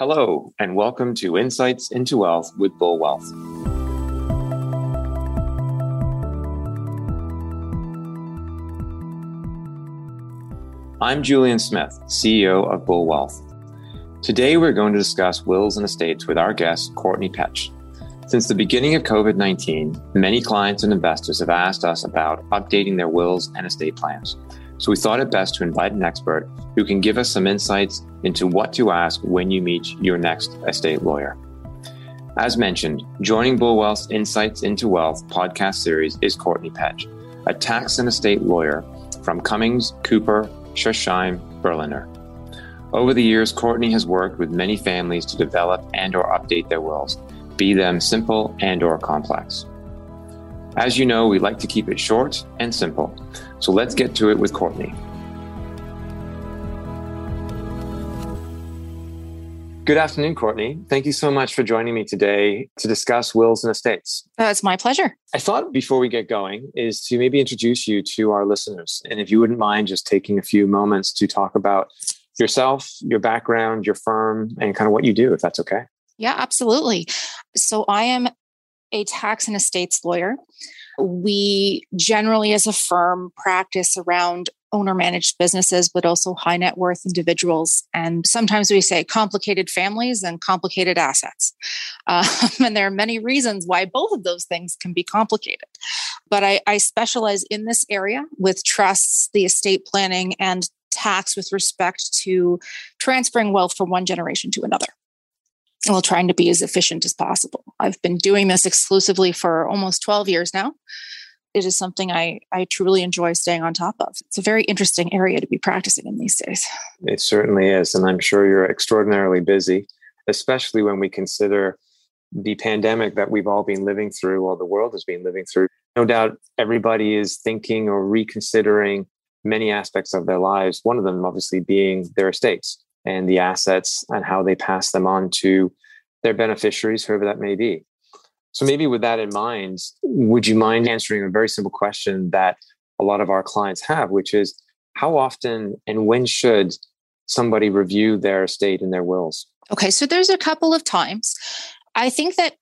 Hello, and welcome to Insights into Wealth with Bull Wealth. I'm Julian Smith, CEO of Bull Wealth. Today, we're going to discuss wills and estates with our guest, Courtney Petch. Since the beginning of COVID 19, many clients and investors have asked us about updating their wills and estate plans. So we thought it best to invite an expert who can give us some insights into what to ask when you meet your next estate lawyer. As mentioned, joining Bull Wealth's Insights into Wealth podcast series is Courtney Petch, a tax and estate lawyer from Cummings, Cooper, Schusheim, Berliner. Over the years, Courtney has worked with many families to develop and or update their wills, be them simple and or complex. As you know, we like to keep it short and simple. So let's get to it with Courtney. Good afternoon, Courtney. Thank you so much for joining me today to discuss wills and estates. Uh, it's my pleasure. I thought before we get going is to maybe introduce you to our listeners. And if you wouldn't mind just taking a few moments to talk about yourself, your background, your firm, and kind of what you do, if that's okay. Yeah, absolutely. So I am a tax and estates lawyer. We generally, as a firm, practice around owner managed businesses, but also high net worth individuals. And sometimes we say complicated families and complicated assets. Um, and there are many reasons why both of those things can be complicated. But I, I specialize in this area with trusts, the estate planning, and tax with respect to transferring wealth from one generation to another while trying to be as efficient as possible. I've been doing this exclusively for almost 12 years now it is something I, I truly enjoy staying on top of. It's a very interesting area to be practicing in these days. It certainly is. And I'm sure you're extraordinarily busy, especially when we consider the pandemic that we've all been living through, or the world has been living through. No doubt everybody is thinking or reconsidering many aspects of their lives. One of them, obviously, being their estates and the assets and how they pass them on to their beneficiaries, whoever that may be. So, maybe with that in mind, would you mind answering a very simple question that a lot of our clients have, which is how often and when should somebody review their estate and their wills? Okay, so there's a couple of times. I think that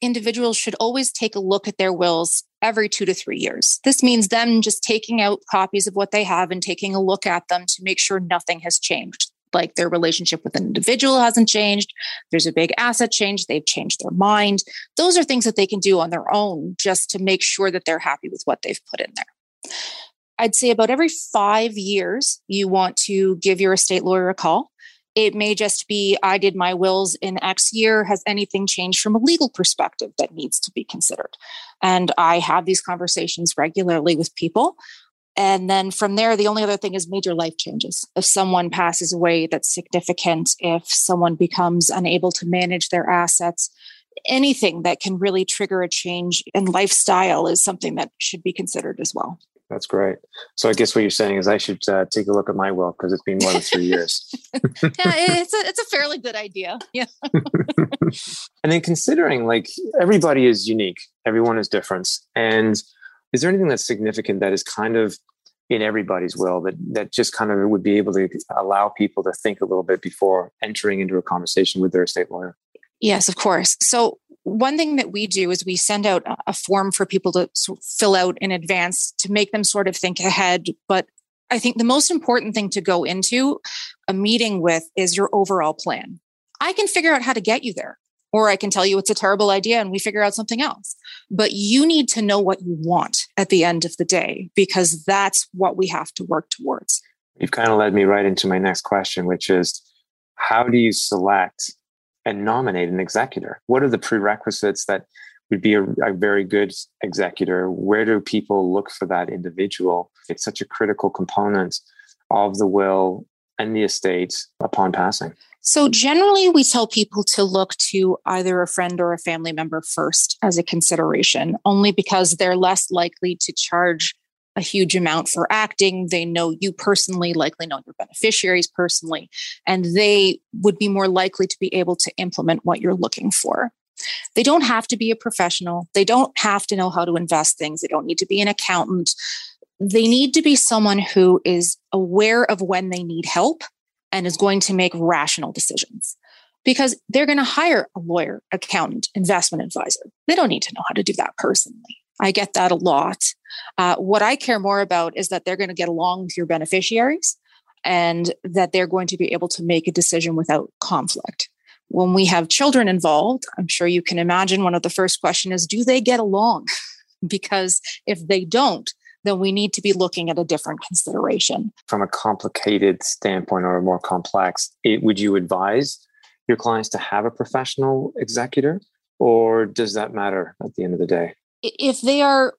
individuals should always take a look at their wills every two to three years. This means them just taking out copies of what they have and taking a look at them to make sure nothing has changed like their relationship with an individual hasn't changed. There's a big asset change. They've changed their mind. Those are things that they can do on their own just to make sure that they're happy with what they've put in there. I'd say about every five years, you want to give your estate lawyer a call. It may just be, I did my wills in X year. Has anything changed from a legal perspective that needs to be considered? And I have these conversations regularly with people. And then from there, the only other thing is major life changes. If someone passes away that's significant, if someone becomes unable to manage their assets, anything that can really trigger a change in lifestyle is something that should be considered as well. That's great. So I guess what you're saying is I should uh, take a look at my will because it's been more than three years. yeah, it's a, it's a fairly good idea. Yeah. and then considering like everybody is unique, everyone is different, and is there anything that's significant that is kind of in everybody's will that that just kind of would be able to allow people to think a little bit before entering into a conversation with their estate lawyer? Yes, of course. So one thing that we do is we send out a form for people to fill out in advance to make them sort of think ahead. But I think the most important thing to go into a meeting with is your overall plan. I can figure out how to get you there or I can tell you it's a terrible idea and we figure out something else. But you need to know what you want at the end of the day because that's what we have to work towards. You've kind of led me right into my next question, which is how do you select and nominate an executor? What are the prerequisites that would be a, a very good executor? Where do people look for that individual? It's such a critical component of the will and the estate upon passing. So, generally, we tell people to look to either a friend or a family member first as a consideration, only because they're less likely to charge a huge amount for acting. They know you personally, likely know your beneficiaries personally, and they would be more likely to be able to implement what you're looking for. They don't have to be a professional, they don't have to know how to invest things, they don't need to be an accountant. They need to be someone who is aware of when they need help and is going to make rational decisions. because they're going to hire a lawyer, accountant, investment advisor. They don't need to know how to do that personally. I get that a lot. Uh, what I care more about is that they're going to get along with your beneficiaries and that they're going to be able to make a decision without conflict. When we have children involved, I'm sure you can imagine one of the first questions is do they get along? because if they don't, then we need to be looking at a different consideration. From a complicated standpoint or a more complex, it, would you advise your clients to have a professional executor, or does that matter at the end of the day? If they are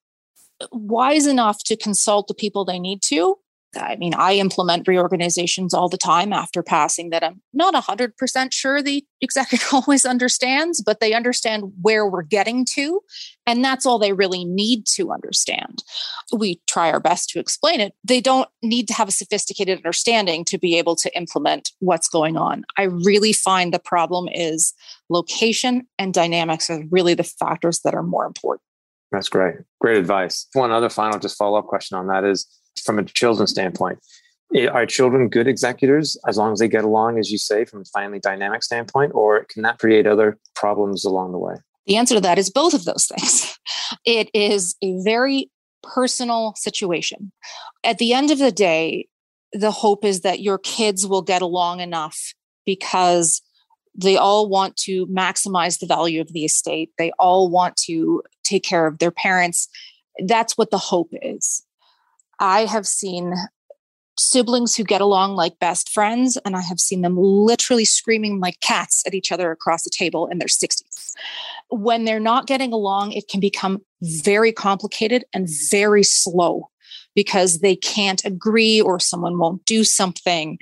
wise enough to consult the people they need to, I mean, I implement reorganizations all the time after passing that I'm not 100% sure the executive always understands, but they understand where we're getting to. And that's all they really need to understand. We try our best to explain it. They don't need to have a sophisticated understanding to be able to implement what's going on. I really find the problem is location and dynamics are really the factors that are more important. That's great. Great advice. One other final just follow up question on that is from a children's standpoint. Are children good executors as long as they get along, as you say, from a family dynamic standpoint, or can that create other problems along the way? The answer to that is both of those things. It is a very personal situation. At the end of the day, the hope is that your kids will get along enough because they all want to maximize the value of the estate. They all want to take care of their parents. That's what the hope is. I have seen siblings who get along like best friends, and I have seen them literally screaming like cats at each other across the table in their 60s. When they're not getting along, it can become very complicated and very slow because they can't agree or someone won't do something.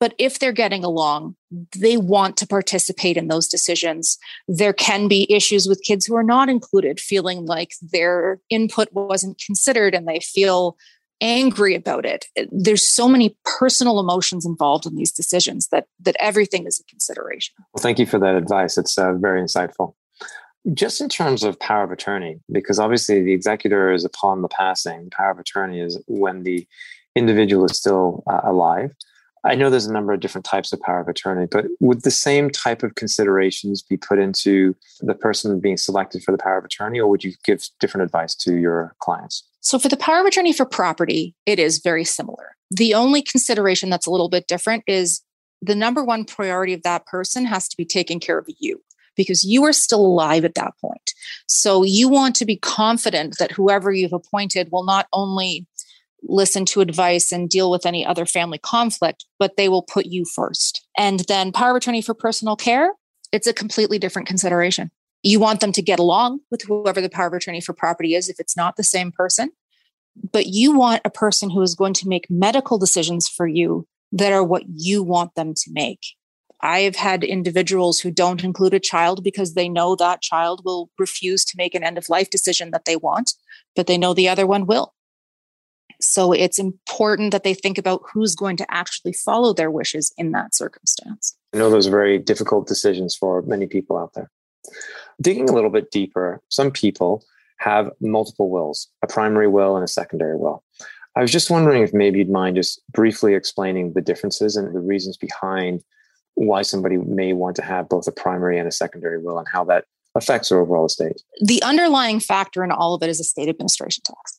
But if they're getting along, they want to participate in those decisions. There can be issues with kids who are not included, feeling like their input wasn't considered and they feel angry about it. There's so many personal emotions involved in these decisions that that everything is a consideration. Well, thank you for that advice. It's uh, very insightful. Just in terms of power of attorney, because obviously the executor is upon the passing. Power of attorney is when the individual is still uh, alive. I know there's a number of different types of power of attorney, but would the same type of considerations be put into the person being selected for the power of attorney, or would you give different advice to your clients? So, for the power of attorney for property, it is very similar. The only consideration that's a little bit different is the number one priority of that person has to be taking care of you because you are still alive at that point. So, you want to be confident that whoever you've appointed will not only listen to advice and deal with any other family conflict, but they will put you first. And then power of attorney for personal care, it's a completely different consideration. You want them to get along with whoever the power of attorney for property is if it's not the same person. But you want a person who is going to make medical decisions for you that are what you want them to make. I have had individuals who don't include a child because they know that child will refuse to make an end of life decision that they want, but they know the other one will. So it's important that they think about who's going to actually follow their wishes in that circumstance. I know those are very difficult decisions for many people out there. Digging a little bit deeper, some people have multiple wills, a primary will and a secondary will. I was just wondering if maybe you'd mind just briefly explaining the differences and the reasons behind why somebody may want to have both a primary and a secondary will and how that affects their overall estate. The underlying factor in all of it is estate administration tax.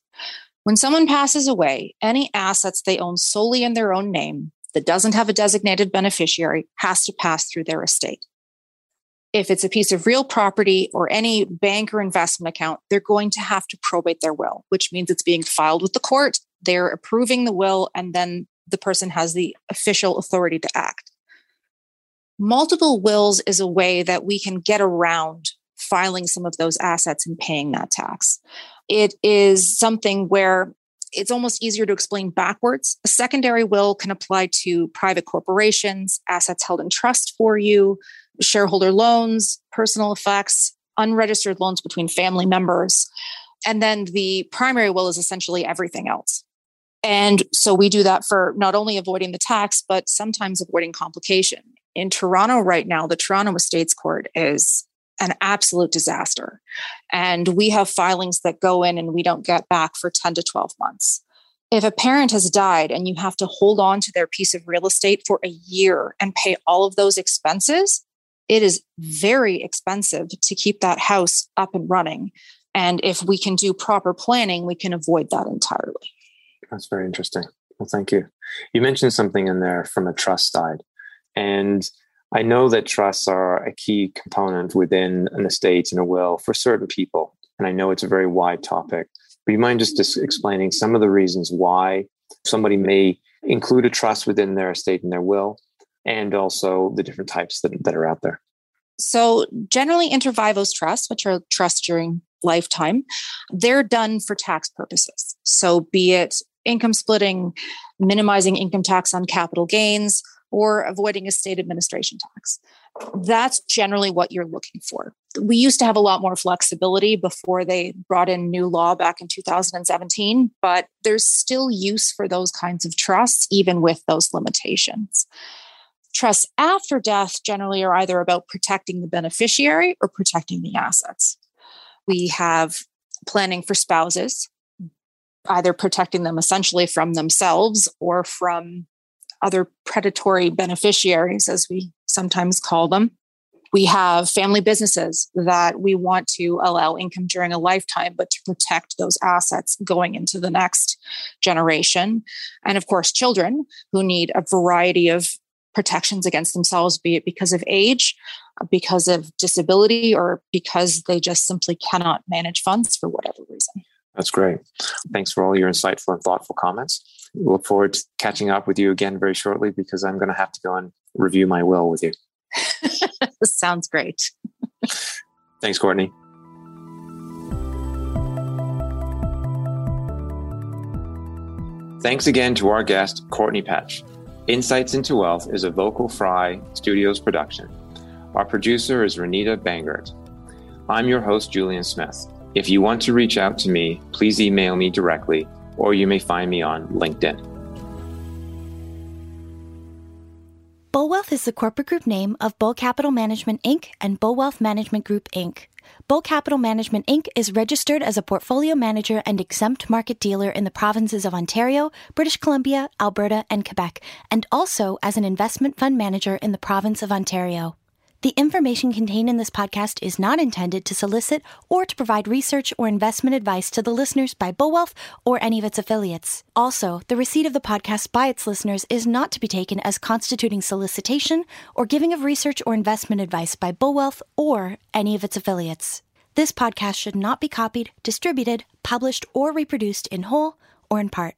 When someone passes away, any assets they own solely in their own name that doesn't have a designated beneficiary has to pass through their estate. If it's a piece of real property or any bank or investment account, they're going to have to probate their will, which means it's being filed with the court. They're approving the will, and then the person has the official authority to act. Multiple wills is a way that we can get around filing some of those assets and paying that tax. It is something where it's almost easier to explain backwards. A secondary will can apply to private corporations, assets held in trust for you, shareholder loans, personal effects, unregistered loans between family members. And then the primary will is essentially everything else. And so we do that for not only avoiding the tax, but sometimes avoiding complication. In Toronto right now, the Toronto Estates Court is an absolute disaster. And we have filings that go in and we don't get back for 10 to 12 months. If a parent has died and you have to hold on to their piece of real estate for a year and pay all of those expenses, it is very expensive to keep that house up and running. And if we can do proper planning, we can avoid that entirely. That's very interesting. Well, thank you. You mentioned something in there from a trust side. And I know that trusts are a key component within an estate and a will for certain people. And I know it's a very wide topic. But you mind just explaining some of the reasons why somebody may include a trust within their estate and their will, and also the different types that, that are out there? So, generally, inter vivos trusts, which are trusts during lifetime, they're done for tax purposes. So, be it income splitting, minimizing income tax on capital gains, or avoiding estate administration tax. That's generally what you're looking for. We used to have a lot more flexibility before they brought in new law back in 2017, but there's still use for those kinds of trusts, even with those limitations. Trusts after death generally are either about protecting the beneficiary or protecting the assets. We have planning for spouses, either protecting them essentially from themselves or from other predatory beneficiaries, as we sometimes call them. We have family businesses that we want to allow income during a lifetime, but to protect those assets going into the next generation. And of course, children who need a variety of protections against themselves, be it because of age, because of disability, or because they just simply cannot manage funds for whatever reason. That's great. Thanks for all your insightful and thoughtful comments. We look forward to catching up with you again very shortly because I'm going to have to go and review my will with you. Sounds great. Thanks, Courtney. Thanks again to our guest, Courtney Petch. Insights into Wealth is a Vocal Fry Studios production. Our producer is Renita Bangert. I'm your host, Julian Smith. If you want to reach out to me, please email me directly, or you may find me on LinkedIn. Bull Wealth is the corporate group name of Bull Capital Management Inc. and Bull Wealth Management Group Inc. Bull Capital Management Inc. is registered as a portfolio manager and exempt market dealer in the provinces of Ontario, British Columbia, Alberta, and Quebec, and also as an investment fund manager in the province of Ontario. The information contained in this podcast is not intended to solicit or to provide research or investment advice to the listeners by Bullwealth or any of its affiliates. Also, the receipt of the podcast by its listeners is not to be taken as constituting solicitation or giving of research or investment advice by Bullwealth or any of its affiliates. This podcast should not be copied, distributed, published, or reproduced in whole or in part.